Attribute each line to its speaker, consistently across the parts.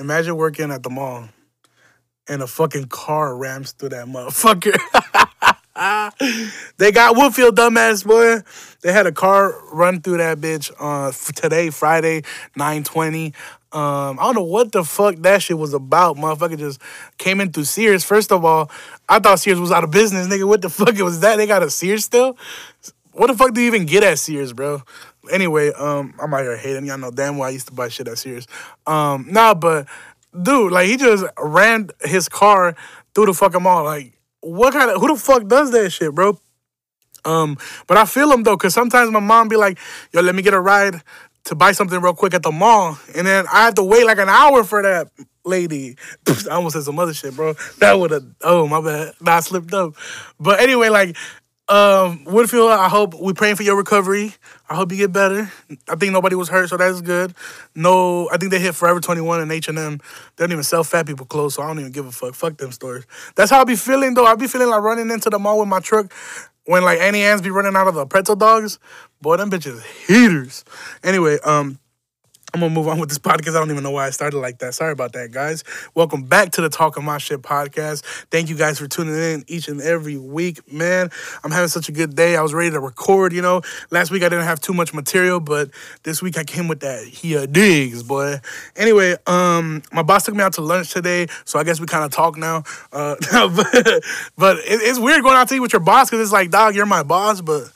Speaker 1: Imagine working at the mall and a fucking car rams through that motherfucker. they got Woodfield, dumbass boy. They had a car run through that bitch uh, today, Friday, 920. Um, I don't know what the fuck that shit was about. Motherfucker just came in through Sears. First of all, I thought Sears was out of business, nigga. What the fuck it was that? They got a Sears still? What the fuck do you even get at Sears, bro? Anyway, um, I'm out here hating. Y'all know damn well I used to buy shit at Sears. Um, nah, but dude, like he just ran his car through the fucking mall. Like, what kind of who the fuck does that shit, bro? Um, but I feel him though, cause sometimes my mom be like, "Yo, let me get a ride to buy something real quick at the mall," and then I have to wait like an hour for that lady. I almost said some other shit, bro. That would have. Oh my bad. I slipped up. But anyway, like um, Woodfield, I hope we praying for your recovery. I hope you get better. I think nobody was hurt, so that's good. No, I think they hit Forever 21 and H&M. They don't even sell fat people clothes, so I don't even give a fuck. Fuck them stores. That's how I be feeling, though. I be feeling like running into the mall with my truck when, like, Auntie Anne's be running out of the pretzel dogs. Boy, them bitches heaters. Anyway, um, I'm gonna move on with this podcast. I don't even know why I started like that. Sorry about that, guys. Welcome back to the Talk of My Shit podcast. Thank you guys for tuning in each and every week, man. I'm having such a good day. I was ready to record. You know, last week I didn't have too much material, but this week I came with that here digs, boy. Anyway, um, my boss took me out to lunch today, so I guess we kind of talk now. Uh, but, but it, it's weird going out to eat with your boss because it's like, dog, you're my boss, but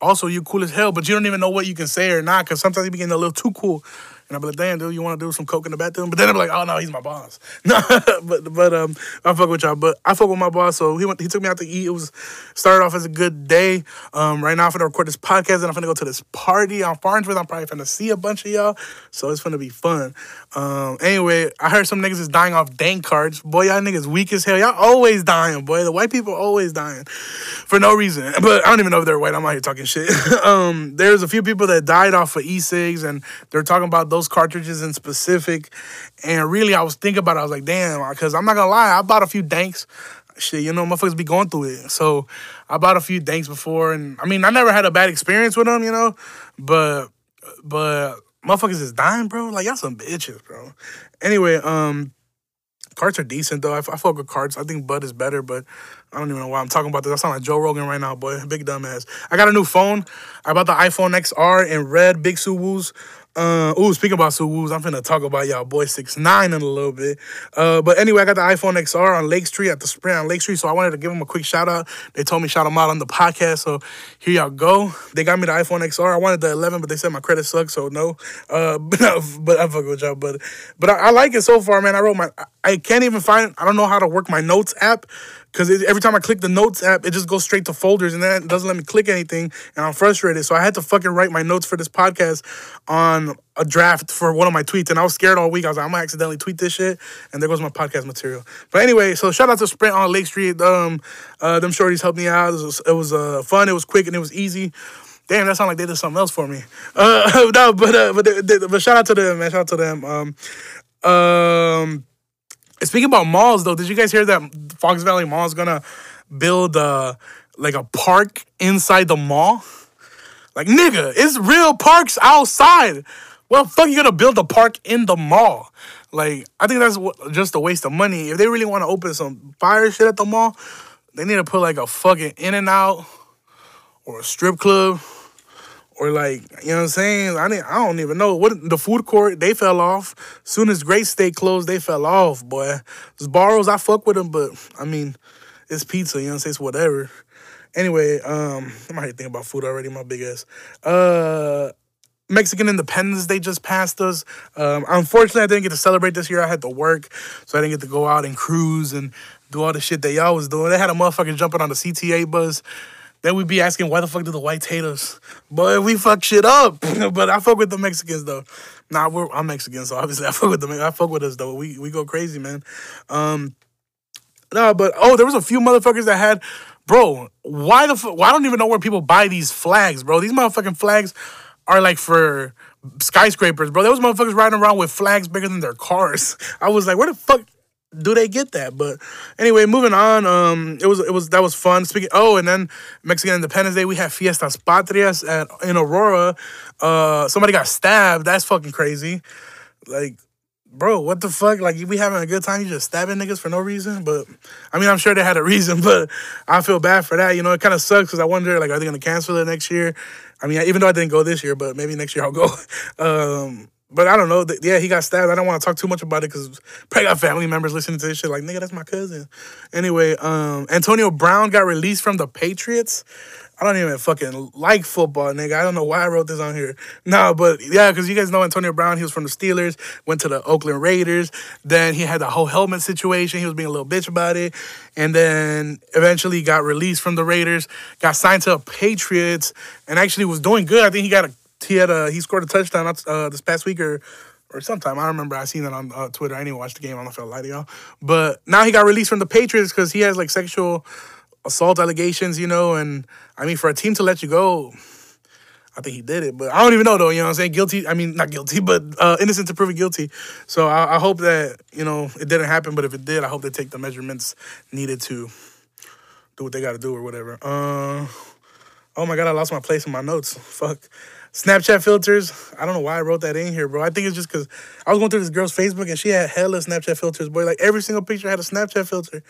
Speaker 1: also you cool as hell, but you don't even know what you can say or not because sometimes you be getting a little too cool. And I'll be like, damn, dude, you want to do some coke in the bathroom? But then I'm like, oh no, he's my boss. No, but but um, I fuck with y'all. But I fuck with my boss, so he went. He took me out to eat. It was started off as a good day. Um, right now I'm gonna record this podcast, and I'm gonna go to this party on Farnsworth. I'm probably gonna see a bunch of y'all, so it's gonna be fun. Um, anyway, I heard some niggas is dying off dank carts. Boy, y'all niggas weak as hell. Y'all always dying, boy. The white people always dying for no reason. But I don't even know if they're white. I'm out here talking shit. um, there's a few people that died off of e-cigs, and they're talking about those cartridges in specific. And really, I was thinking about it. I was like, damn, because I'm not gonna lie, I bought a few danks. Shit, you know, motherfuckers be going through it. So I bought a few danks before, and I mean, I never had a bad experience with them, you know, but but motherfuckers is dying, bro. Like y'all some bitches, bro. Anyway, um, carts are decent though. I, I fuck with carts. I think Bud is better, but I don't even know why I'm talking about this. I sound like Joe Rogan right now, boy. Big dumbass. I got a new phone. I bought the iPhone XR in red, big Suwoo's. Uh, ooh, speaking about Suwoo's, I'm finna talk about y'all boy six nine in a little bit. Uh, but anyway, I got the iPhone XR on Lake Street at the Sprint on Lake Street, so I wanted to give them a quick shout out. They told me shout them out on the podcast, so here y'all go. They got me the iPhone XR. I wanted the 11, but they said my credit sucks, so no. Uh, but I fuck with y'all, but but I, I like it so far, man. I wrote my, I can't even find. I don't know how to work my notes app because every time I click the notes app, it just goes straight to folders and then it doesn't let me click anything, and I'm frustrated. So I had to fucking write my notes for this podcast on a draft for one of my tweets, and I was scared all week. I was like, I'm gonna accidentally tweet this shit, and there goes my podcast material. But anyway, so shout out to Sprint on Lake Street. Um, uh, them shorties helped me out. It was, it was uh, fun. It was quick and it was easy. Damn, that sounded like they did something else for me. Uh, no, but uh, but they, they, but shout out to them, man. Shout out to them. Um, um. Speaking about malls, though, did you guys hear that Fox Valley Mall is gonna build uh like a park inside the mall? Like nigga, it's real parks outside. Well, fuck, you gonna build a park in the mall? Like, I think that's just a waste of money. If they really want to open some fire shit at the mall, they need to put like a fucking In-N-Out or a strip club or like you know what I'm saying. I didn't, I don't even know what the food court they fell off. Soon as Great Steak closed, they fell off. Boy, Sbarro's I fuck with them, but I mean, it's pizza. You know what I'm saying? It's whatever. Anyway, um, I'm here thinking about food already. My big ass. Uh. Mexican Independence Day just passed us. Um, unfortunately, I didn't get to celebrate this year. I had to work, so I didn't get to go out and cruise and do all the shit that y'all was doing. They had a motherfucker jumping on the CTA bus then we'd be asking why the fuck do the whites hate us? Boy, we fuck shit up. but I fuck with the Mexicans though. Nah, we're I'm Mexican, so obviously I fuck with them. I fuck with us though. We we go crazy, man. Um, no, but oh, there was a few motherfuckers that had, bro. Why the fuck? Well, I don't even know where people buy these flags, bro. These motherfucking flags are like for skyscrapers, bro. Was motherfuckers riding around with flags bigger than their cars. I was like, where the fuck do they get that? But anyway, moving on. Um, it was it was that was fun. Speaking. Oh, and then Mexican Independence Day, we had Fiestas Patrias at in Aurora. Uh, somebody got stabbed. That's fucking crazy. Like bro, what the fuck? Like, we having a good time, you just stabbing niggas for no reason. But I mean, I'm sure they had a reason, but I feel bad for that. You know, it kind of sucks because I wonder, like, are they gonna cancel it next year? I mean, even though I didn't go this year, but maybe next year I'll go. Um, but I don't know. Yeah, he got stabbed. I don't want to talk too much about it because probably got family members listening to this shit. Like, nigga, that's my cousin. Anyway, um, Antonio Brown got released from the Patriots. I don't even fucking like football, nigga. I don't know why I wrote this on here. No, but yeah, because you guys know Antonio Brown, he was from the Steelers, went to the Oakland Raiders. Then he had the whole helmet situation. He was being a little bitch about it. And then eventually got released from the Raiders, got signed to the Patriots, and actually was doing good. I think he got a he had a he scored a touchdown uh, this past week or or sometime. I remember I seen that on uh, Twitter. I didn't watch the game. I don't feel to y'all. But now he got released from the Patriots because he has like sexual assault allegations, you know, and I mean, for a team to let you go, I think he did it. But I don't even know though. You know what I'm saying? Guilty. I mean, not guilty, but uh, innocent to proven guilty. So I, I, hope that you know it didn't happen. But if it did, I hope they take the measurements needed to do what they got to do or whatever. Uh, oh my god, I lost my place in my notes. Fuck. Snapchat filters. I don't know why I wrote that in here, bro. I think it's just because I was going through this girl's Facebook and she had hella Snapchat filters, boy. Like every single picture had a Snapchat filter.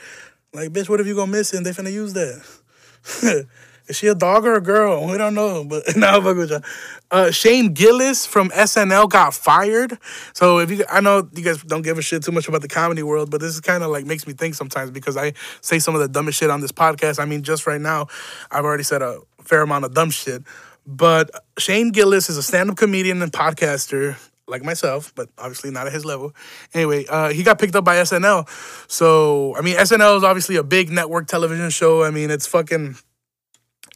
Speaker 1: Like, bitch, what if you go missing? They finna use that. Is she a dog or a girl? We don't know, but now fuck with y'all. Uh, Shane Gillis from SNL got fired. So if you, I know you guys don't give a shit too much about the comedy world, but this is kind of like makes me think sometimes because I say some of the dumbest shit on this podcast. I mean, just right now, I've already said a fair amount of dumb shit. But Shane Gillis is a stand-up comedian and podcaster like myself, but obviously not at his level. Anyway, uh, he got picked up by SNL. So, I mean, SNL is obviously a big network television show. I mean, it's fucking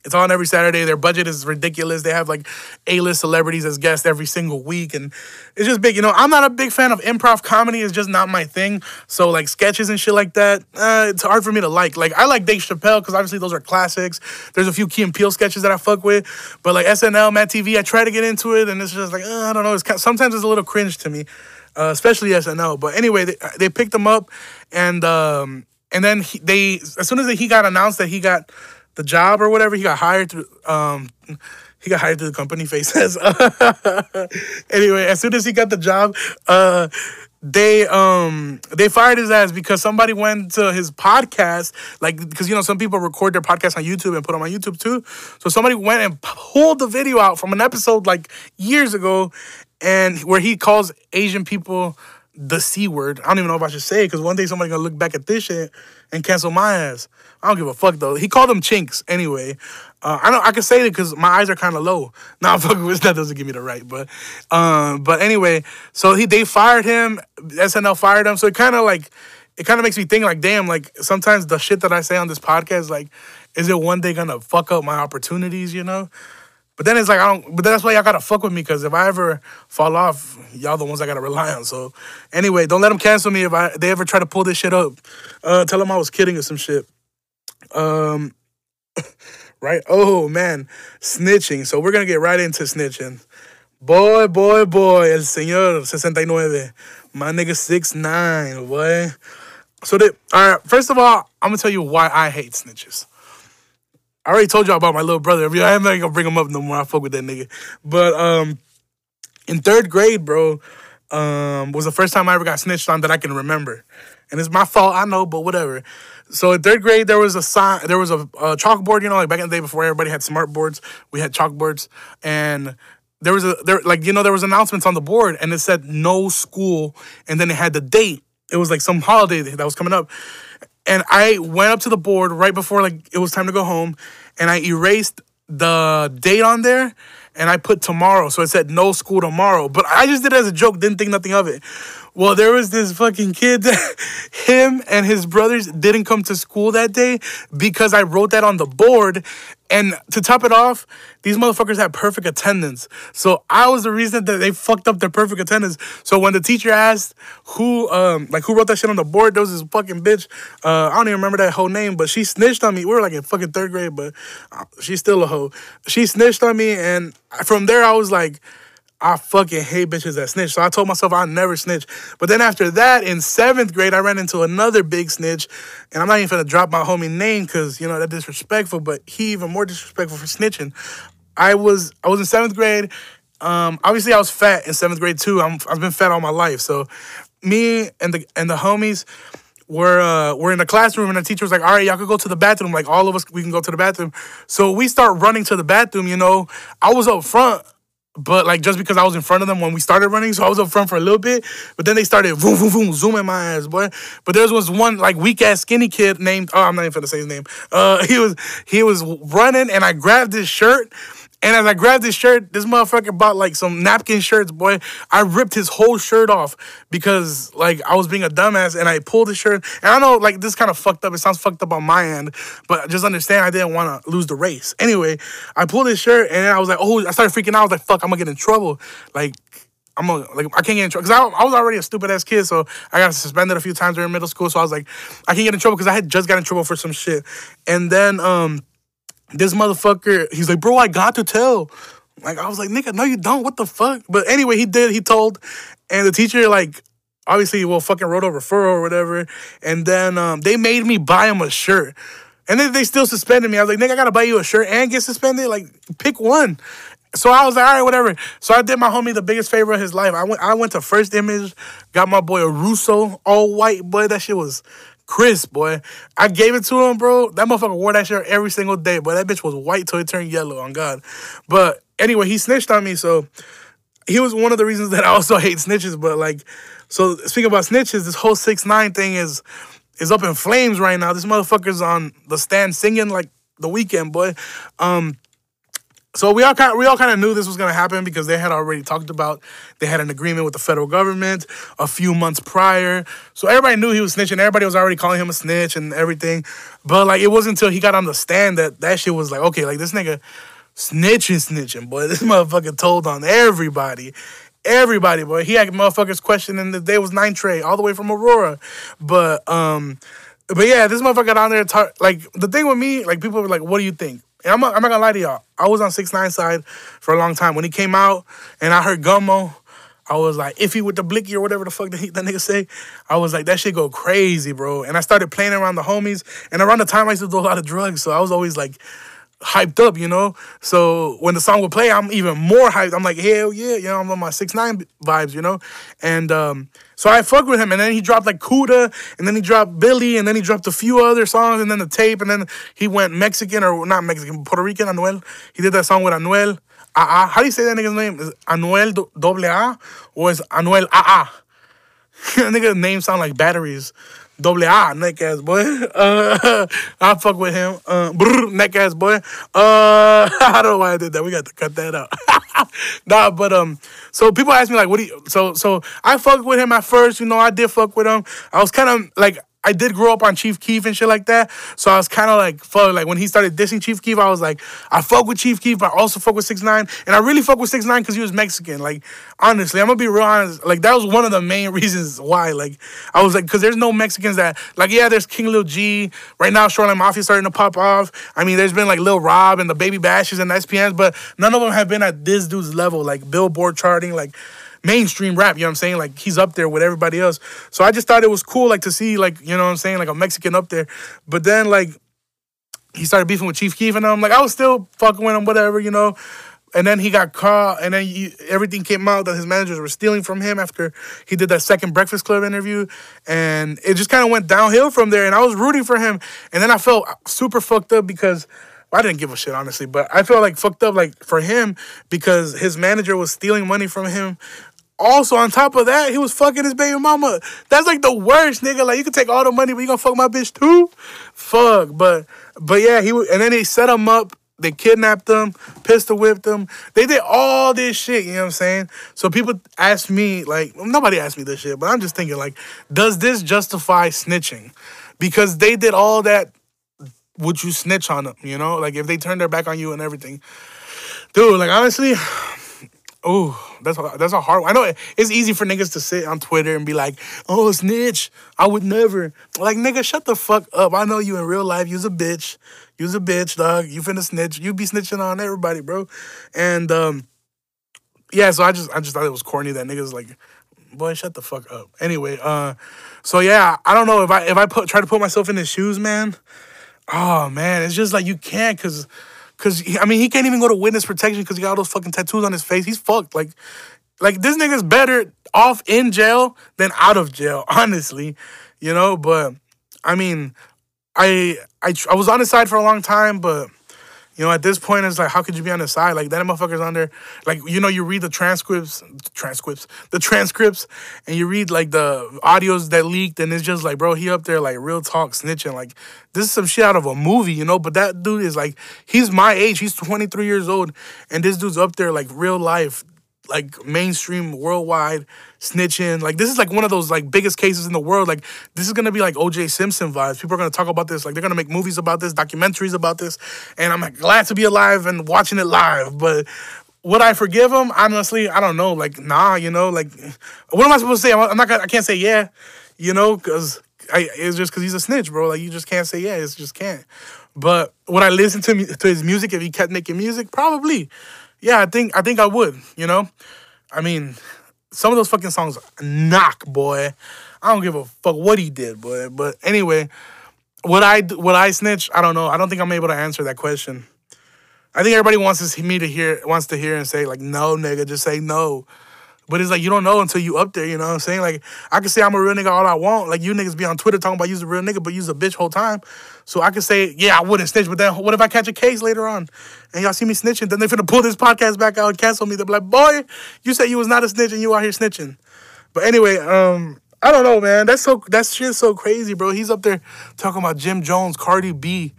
Speaker 1: it's on every Saturday. Their budget is ridiculous. They have like A-list celebrities as guests every single week, and it's just big. You know, I'm not a big fan of improv comedy. It's just not my thing. So like sketches and shit like that, uh, it's hard for me to like. Like I like Dave Chappelle because obviously those are classics. There's a few Key and Peele sketches that I fuck with, but like SNL, MADtv, I try to get into it, and it's just like uh, I don't know. It's kind of, sometimes it's a little cringe to me, uh, especially SNL. But anyway, they, they picked him up, and um, and then he, they as soon as he got announced that he got the job or whatever. He got hired through um he got hired through the company faces. anyway, as soon as he got the job, uh they um they fired his ass because somebody went to his podcast like because you know some people record their podcast on YouTube and put them on YouTube too. So somebody went and pulled the video out from an episode like years ago and where he calls Asian people the C word. I don't even know if I should say it because one day somebody gonna look back at this shit and cancel my ass. I don't give a fuck though. He called them chinks anyway. Uh, I know I can say it because my eyes are kind of low. I'm fucking with that doesn't give me the right, but um, but anyway, so he they fired him. SNL fired him. So it kind of like it kind of makes me think like, damn, like sometimes the shit that I say on this podcast, like, is it one day gonna fuck up my opportunities? You know. But then it's like I don't. But that's why y'all gotta fuck with me because if I ever fall off, y'all the ones I gotta rely on. So anyway, don't let them cancel me if I they ever try to pull this shit up. Uh, tell them I was kidding or some shit. Um, right? Oh man, snitching. So we're gonna get right into snitching. Boy, boy, boy, el señor 69. My nigga six nine, boy. So they, all right, first of all, I'm gonna tell you why I hate snitches. I already told y'all about my little brother. I'm not gonna bring him up no more. I fuck with that nigga. But um, in third grade, bro, um, was the first time I ever got snitched on that I can remember, and it's my fault. I know, but whatever. So in third grade, there was a sign, there was a, a chalkboard. You know, like back in the day before everybody had smart boards, we had chalkboards, and there was a there like you know there was announcements on the board, and it said no school, and then it had the date. It was like some holiday that was coming up, and I went up to the board right before like it was time to go home, and I erased the date on there, and I put tomorrow, so it said no school tomorrow. But I just did it as a joke, didn't think nothing of it. Well, there was this fucking kid that him and his brothers didn't come to school that day because I wrote that on the board. And to top it off, these motherfuckers had perfect attendance. So I was the reason that they fucked up their perfect attendance. So when the teacher asked who, um, like who wrote that shit on the board, there was this fucking bitch. Uh, I don't even remember that whole name, but she snitched on me. We were like in fucking third grade, but uh, she's still a hoe. She snitched on me, and from there I was like I fucking hate bitches that snitch. So I told myself I'll never snitch. But then after that, in seventh grade, I ran into another big snitch. And I'm not even gonna drop my homie name because, you know, that's disrespectful, but he even more disrespectful for snitching. I was I was in seventh grade. Um, obviously I was fat in seventh grade too. I'm, I've been fat all my life. So me and the and the homies were uh, we're in the classroom and the teacher was like, all right, y'all could go to the bathroom. Like all of us, we can go to the bathroom. So we start running to the bathroom. You know, I was up front. But like just because I was in front of them when we started running, so I was up front for a little bit. But then they started zooming my ass, boy. But there was one like weak ass skinny kid named oh I'm not even gonna say his name. Uh, he was he was running and I grabbed his shirt and as I grabbed this shirt, this motherfucker bought like some napkin shirts, boy. I ripped his whole shirt off because like I was being a dumbass and I pulled his shirt. And I know like this kind of fucked up. It sounds fucked up on my end, but just understand I didn't want to lose the race. Anyway, I pulled his shirt and I was like, oh, I started freaking out. I was like, fuck, I'm gonna get in trouble. Like, I'm gonna, like I can't get in trouble because I, I was already a stupid ass kid, so I got suspended a few times during middle school. So I was like, I can't get in trouble because I had just got in trouble for some shit. And then um this motherfucker, he's like, bro, I got to tell. Like, I was like, nigga, no, you don't. What the fuck? But anyway, he did. He told. And the teacher, like, obviously, well, fucking wrote a referral or whatever. And then um, they made me buy him a shirt. And then they still suspended me. I was like, nigga, I gotta buy you a shirt and get suspended. Like, pick one. So I was like, all right, whatever. So I did my homie the biggest favor of his life. I went, I went to First Image, got my boy a Russo, all white, boy. That shit was Chris, boy. I gave it to him, bro. That motherfucker wore that shirt every single day, but that bitch was white till it turned yellow, on God. But anyway, he snitched on me, so he was one of the reasons that I also hate snitches. But like, so speaking about snitches, this whole six nine thing is is up in flames right now. This motherfucker's on the stand singing like the Weeknd, boy. Um, so we all kind we all kind of knew this was gonna happen because they had already talked about they had an agreement with the federal government a few months prior. So everybody knew he was snitching. Everybody was already calling him a snitch and everything. But like it wasn't until he got on the stand that that shit was like okay, like this nigga snitching, snitching, boy. This motherfucker told on everybody. Everybody, boy. He had motherfuckers questioning the day was nine Trey all the way from Aurora. But um, but yeah, this motherfucker got on there talk, like the thing with me, like people were like, what do you think? And I'm not, I'm not gonna lie to y'all. I was on six nine side for a long time. When he came out and I heard Gummo, I was like iffy with the blicky or whatever the fuck that, that nigga say. I was like, that shit go crazy, bro. And I started playing around the homies. And around the time I used to do a lot of drugs. So I was always like hyped up, you know? So when the song would play, I'm even more hyped. I'm like, hell yeah, you know, I'm on my six nine vibes, you know? And um, so I fucked with him, and then he dropped like Kooda, and then he dropped Billy, and then he dropped a few other songs, and then the tape, and then he went Mexican or not Mexican, Puerto Rican, Anuel. He did that song with Anuel. Ah, how do you say that nigga's name? Is Anuel double A or is Anuel that nigga's name sound like batteries. Double A, neck ass boy. Uh, I fuck with him. Uh, brr, neck ass boy. Uh, I don't know why I did that. We got to cut that out. nah, but um, so people ask me like, what do you? So so I fucked with him at first. You know, I did fuck with him. I was kind of like I did grow up on Chief Keef and shit like that. So I was kind of like, fuck, like when he started dissing Chief Keef, I was like, I fuck with Chief Keef, but I also fuck with 6 9 And I really fuck with 6 9 because he was Mexican. Like, honestly, I'm gonna be real honest. Like, that was one of the main reasons why. Like, I was like, because there's no Mexicans that, like, yeah, there's King Lil G. Right now, Shoreline Mafia starting to pop off. I mean, there's been like Lil Rob and the Baby Bashes and the SPMs, but none of them have been at this dude's level, like Billboard charting. Like, mainstream rap, you know what I'm saying? Like he's up there with everybody else. So I just thought it was cool like to see like, you know what I'm saying, like a Mexican up there. But then like he started beefing with Chief Keef and I'm like I was still fucking with him whatever, you know. And then he got caught, and then he, everything came out that his managers were stealing from him after he did that second Breakfast Club interview, and it just kind of went downhill from there. And I was rooting for him, and then I felt super fucked up because I didn't give a shit honestly, but I felt like fucked up like for him because his manager was stealing money from him also, on top of that, he was fucking his baby mama. That's like the worst, nigga. Like you can take all the money, but you gonna fuck my bitch too? Fuck. But but yeah, he and then they set him up. They kidnapped him, pistol whipped him. They did all this shit. You know what I'm saying? So people ask me like, nobody asked me this shit, but I'm just thinking like, does this justify snitching? Because they did all that. Would you snitch on them? You know, like if they turned their back on you and everything, dude. Like honestly, oh that's a, that's a hard one. I know it's easy for niggas to sit on Twitter and be like, "Oh, snitch, I would never." Like, nigga, shut the fuck up. I know you in real life. You's a bitch. You's a bitch, dog. You finna snitch. You be snitching on everybody, bro. And um, yeah, so I just I just thought it was corny that niggas like, boy, shut the fuck up. Anyway, uh, so yeah, I don't know if I if I put try to put myself in his shoes, man. Oh man, it's just like you can't, cause I mean, he can't even go to witness protection because he got all those fucking tattoos on his face. He's fucked. Like, Like this nigga's better off in jail than out of jail, honestly. You know, but I mean, I I I was on his side for a long time, but you know, at this point, it's like, how could you be on the side? Like that motherfucker's on there. Like you know, you read the transcripts, transcripts, the transcripts, and you read like the audios that leaked, and it's just like, bro, he up there like real talk snitching. Like this is some shit out of a movie, you know. But that dude is like, he's my age. He's 23 years old, and this dude's up there like real life like mainstream worldwide snitching. Like this is like one of those like biggest cases in the world. Like this is gonna be like OJ Simpson vibes. People are gonna talk about this. Like they're gonna make movies about this, documentaries about this. And I'm like, glad to be alive and watching it live. But would I forgive him? Honestly, I don't know. Like nah, you know. Like what am I supposed to say? I'm not. Gonna, I can't say yeah. You know, because I, it's just because he's a snitch, bro. Like you just can't say yeah. It's just can't. But would I listen to to his music if he kept making music? Probably yeah, I think I think I would. You know, I mean, some of those fucking songs knock, boy. I don't give a fuck what he did, boy. But anyway, would I would I snitch? I don't know. I don't think I'm able to answer that question. I think everybody wants me to hear wants to hear and say like no, nigga, just say no. But it's like you don't know until you up there, you know what I'm saying? Like I can say I'm a real nigga all I want. Like you niggas be on Twitter talking about you's a real nigga, but you's a bitch whole time. So I can say, yeah, I wouldn't snitch, but then what if I catch a case later on and y'all see me snitching? Then they finna pull this podcast back out and cancel me. They'll be like, boy, you said you was not a snitch and you out here snitching. But anyway, um, I don't know, man. That's so that shit's so crazy, bro. He's up there talking about Jim Jones, Cardi B,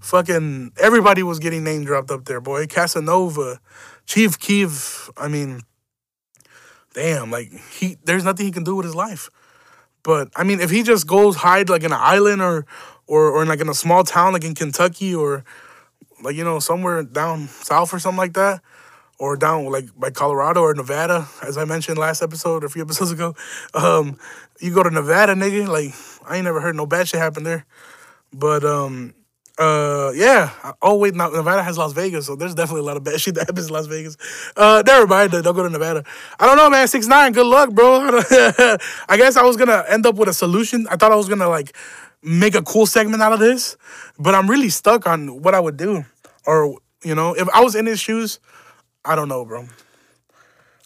Speaker 1: fucking everybody was getting name dropped up there, boy. Casanova, Chief Keef. I mean, damn, like he there's nothing he can do with his life. But I mean, if he just goes hide like in an island or or or like in a small town like in Kentucky or like you know somewhere down south or something like that, or down like by Colorado or Nevada, as I mentioned last episode or a few episodes ago, um, you go to Nevada, nigga. Like I ain't never heard no bad shit happen there, but um, uh, yeah. Oh wait, Nevada has Las Vegas, so there's definitely a lot of bad shit that happens in Las Vegas. Uh, never mind. Don't go to Nevada. I don't know, man. Six nine. Good luck, bro. I guess I was gonna end up with a solution. I thought I was gonna like make a cool segment out of this, but I'm really stuck on what I would do, or you know, if I was in his shoes, I don't know, bro.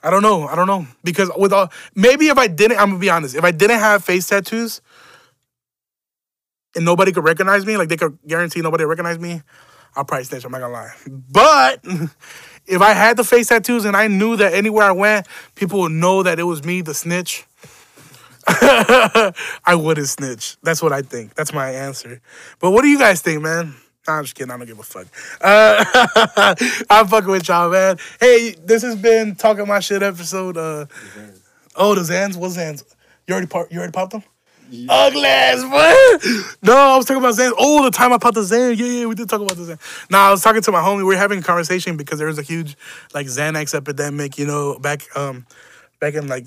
Speaker 1: I don't know. I don't know because with all maybe if I didn't, I'm gonna be honest. If I didn't have face tattoos and nobody could recognize me, like they could guarantee nobody recognize me, I'll probably snitch. I'm not gonna lie. But if I had the face tattoos and I knew that anywhere I went, people would know that it was me, the snitch. I wouldn't snitch. That's what I think. That's my answer. But what do you guys think, man? Nah, I'm just kidding. I don't give a fuck. Uh, I'm fucking with y'all, man. Hey, this has been talking my shit episode. Uh, oh, the Xans. What Xans? You already pop, You already popped them? Yeah. Ugly ass, boy. No, I was talking about Xans. Oh, the time I popped the Xan. Yeah, yeah, we did talk about the Xan. Nah, I was talking to my homie. We were having a conversation because there was a huge like Xanax epidemic. You know, back um, back in like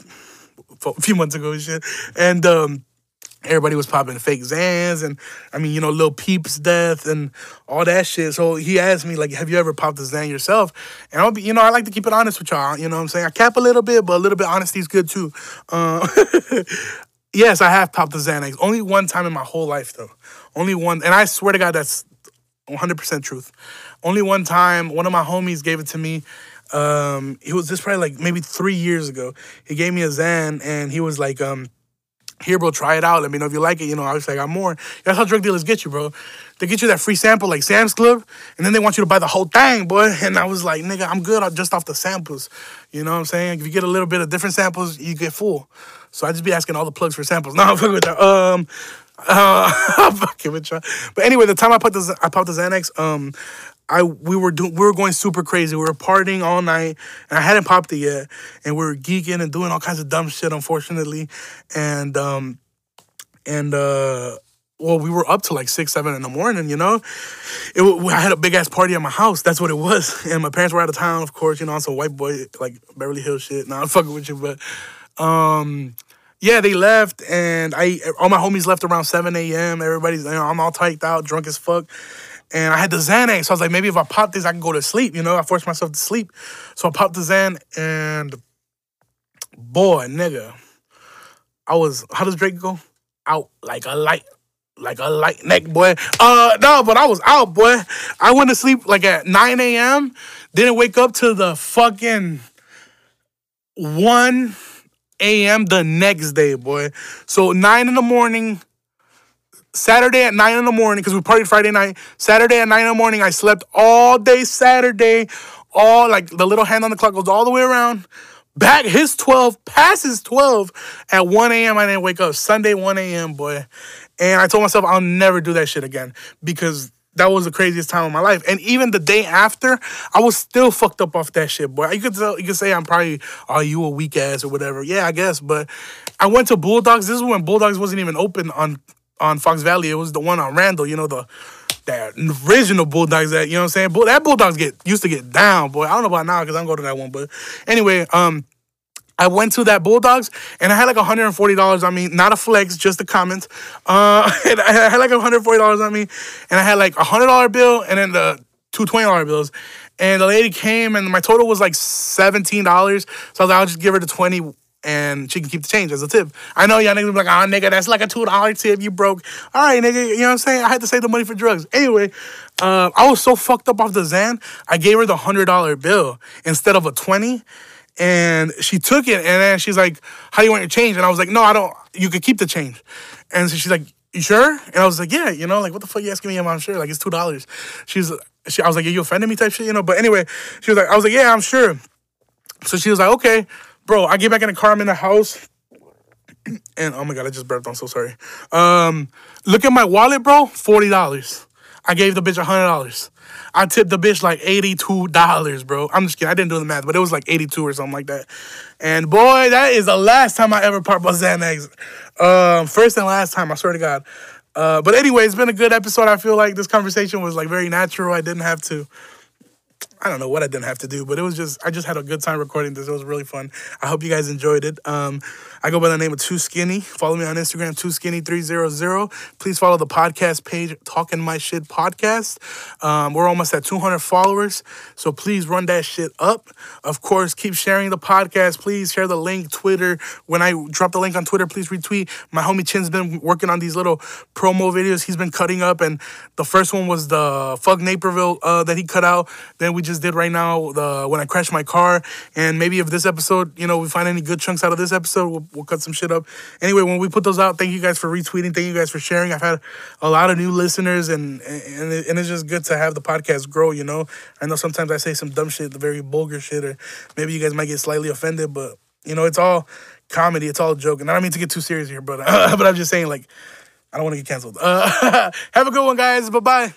Speaker 1: a few months ago and shit, and um everybody was popping fake Xans and I mean, you know, Lil Peep's death and all that shit. So he asked me, like, have you ever popped a Xan yourself? And I'll be, you know, I like to keep it honest with y'all. You know what I'm saying? I cap a little bit, but a little bit honesty is good too. Uh, yes, I have popped the Xanax. Only one time in my whole life though. Only one and I swear to God that's 100% truth. Only one time, one of my homies gave it to me. Um, it was this probably like maybe three years ago. He gave me a Xan, and he was like, um, here, bro, try it out. Let me know if you like it. You know, I got more. That's how drug dealers get you, bro. They get you that free sample like Sam's Club, and then they want you to buy the whole thing, boy. And I was like, nigga, I'm good just off the samples. You know what I'm saying? If you get a little bit of different samples, you get full. So I just be asking all the plugs for samples. No, I'm fucking with that. Um, uh, I'm fucking with you. But anyway, the time I put the I popped the Xanax, um, I we were doing we were going super crazy. We were partying all night, and I hadn't popped it yet, and we were geeking and doing all kinds of dumb shit, unfortunately, and um, and uh, well, we were up to like six, seven in the morning. You know, it I had a big ass party at my house. That's what it was, and my parents were out of town, of course. You know, on some white boy like Beverly Hills shit. Nah, I'm fucking with you, but um. Yeah, they left, and I all my homies left around seven a.m. Everybody's, you know, I'm all typed out, drunk as fuck, and I had the Xanax. So I was like, maybe if I pop this, I can go to sleep. You know, I forced myself to sleep. So I popped the Xan, and boy, nigga, I was. How does Drake go? Out like a light, like a light neck, boy. Uh, no, but I was out, boy. I went to sleep like at 9 a.m. Didn't wake up to the fucking 1 a.m. the next day, boy. So 9 in the morning, Saturday at 9 in the morning, because we partied Friday night. Saturday at 9 in the morning, I slept all day Saturday. All like the little hand on the clock goes all the way around. Back his 12, passes 12 at 1 a.m. I didn't wake up. Sunday, 1 a.m., boy. And I told myself I'll never do that shit again because that was the craziest time of my life. And even the day after, I was still fucked up off that shit, boy. You could tell, you could say I'm probably, are oh, you a weak ass or whatever? Yeah, I guess. But I went to Bulldogs. This is when Bulldogs wasn't even open on on Fox Valley. It was the one on Randall. You know the that original Bulldogs that you know what I'm saying. Bull, that Bulldogs get used to get down, boy. I don't know about now because I'm going to that one, but anyway, um. I went to that Bulldogs and I had like $140 on me, not a flex, just a comment. Uh, and I had like $140 on me and I had like a $100 bill and then the two $20 bills. And the lady came and my total was like $17. So I was like, I'll just give her the 20 and she can keep the change as a tip. I know y'all niggas be like, oh nigga, that's like a two dollar tip. You broke. All right, nigga. You know what I'm saying? I had to save the money for drugs. Anyway, uh, I was so fucked up off the Xan, I gave her the hundred dollar bill instead of a twenty. And she took it, and then she's like, "How do you want your change?" And I was like, "No, I don't. You could keep the change." And so she's like, "You sure?" And I was like, "Yeah." You know, like, what the fuck you asking me? I'm sure. Like, it's two dollars. She's, she, I was like, "Are you offending me?" Type shit, you know. But anyway, she was like, "I was like, yeah, I'm sure." So she was like, "Okay." bro, I get back in the car, I'm in the house. And oh my god, I just burped. I'm so sorry. Um, look at my wallet, bro. Forty dollars. I gave the bitch hundred dollars. I tipped the bitch like eighty-two dollars, bro. I'm just kidding. I didn't do the math, but it was like eighty-two or something like that. And boy, that is the last time I ever popped my Xanax. Um, first and last time. I swear to God. Uh, but anyway, it's been a good episode. I feel like this conversation was like very natural. I didn't have to I don't know what I didn't have to do, but it was just I just had a good time recording this. It was really fun. I hope you guys enjoyed it. Um, I go by the name of Too Skinny. Follow me on Instagram, Too Skinny three zero zero. Please follow the podcast page, Talking My Shit Podcast. Um, we're almost at two hundred followers, so please run that shit up. Of course, keep sharing the podcast. Please share the link, Twitter. When I drop the link on Twitter, please retweet. My homie Chin's been working on these little promo videos. He's been cutting up, and the first one was the fuck Naperville uh, that he cut out. Then we just did right now the when I crashed my car. And maybe if this episode, you know, we find any good chunks out of this episode, we'll, we'll cut some shit up. Anyway, when we put those out, thank you guys for retweeting. Thank you guys for sharing. I've had a lot of new listeners, and and, and it's just good to have the podcast grow. You know, I know sometimes I say some dumb shit, the very vulgar shit, or maybe you guys might get slightly offended, but you know, it's all comedy. It's all a joke, and I don't mean to get too serious here, but uh, but I'm just saying like. I don't want to get canceled. Uh, have a good one, guys. Bye bye.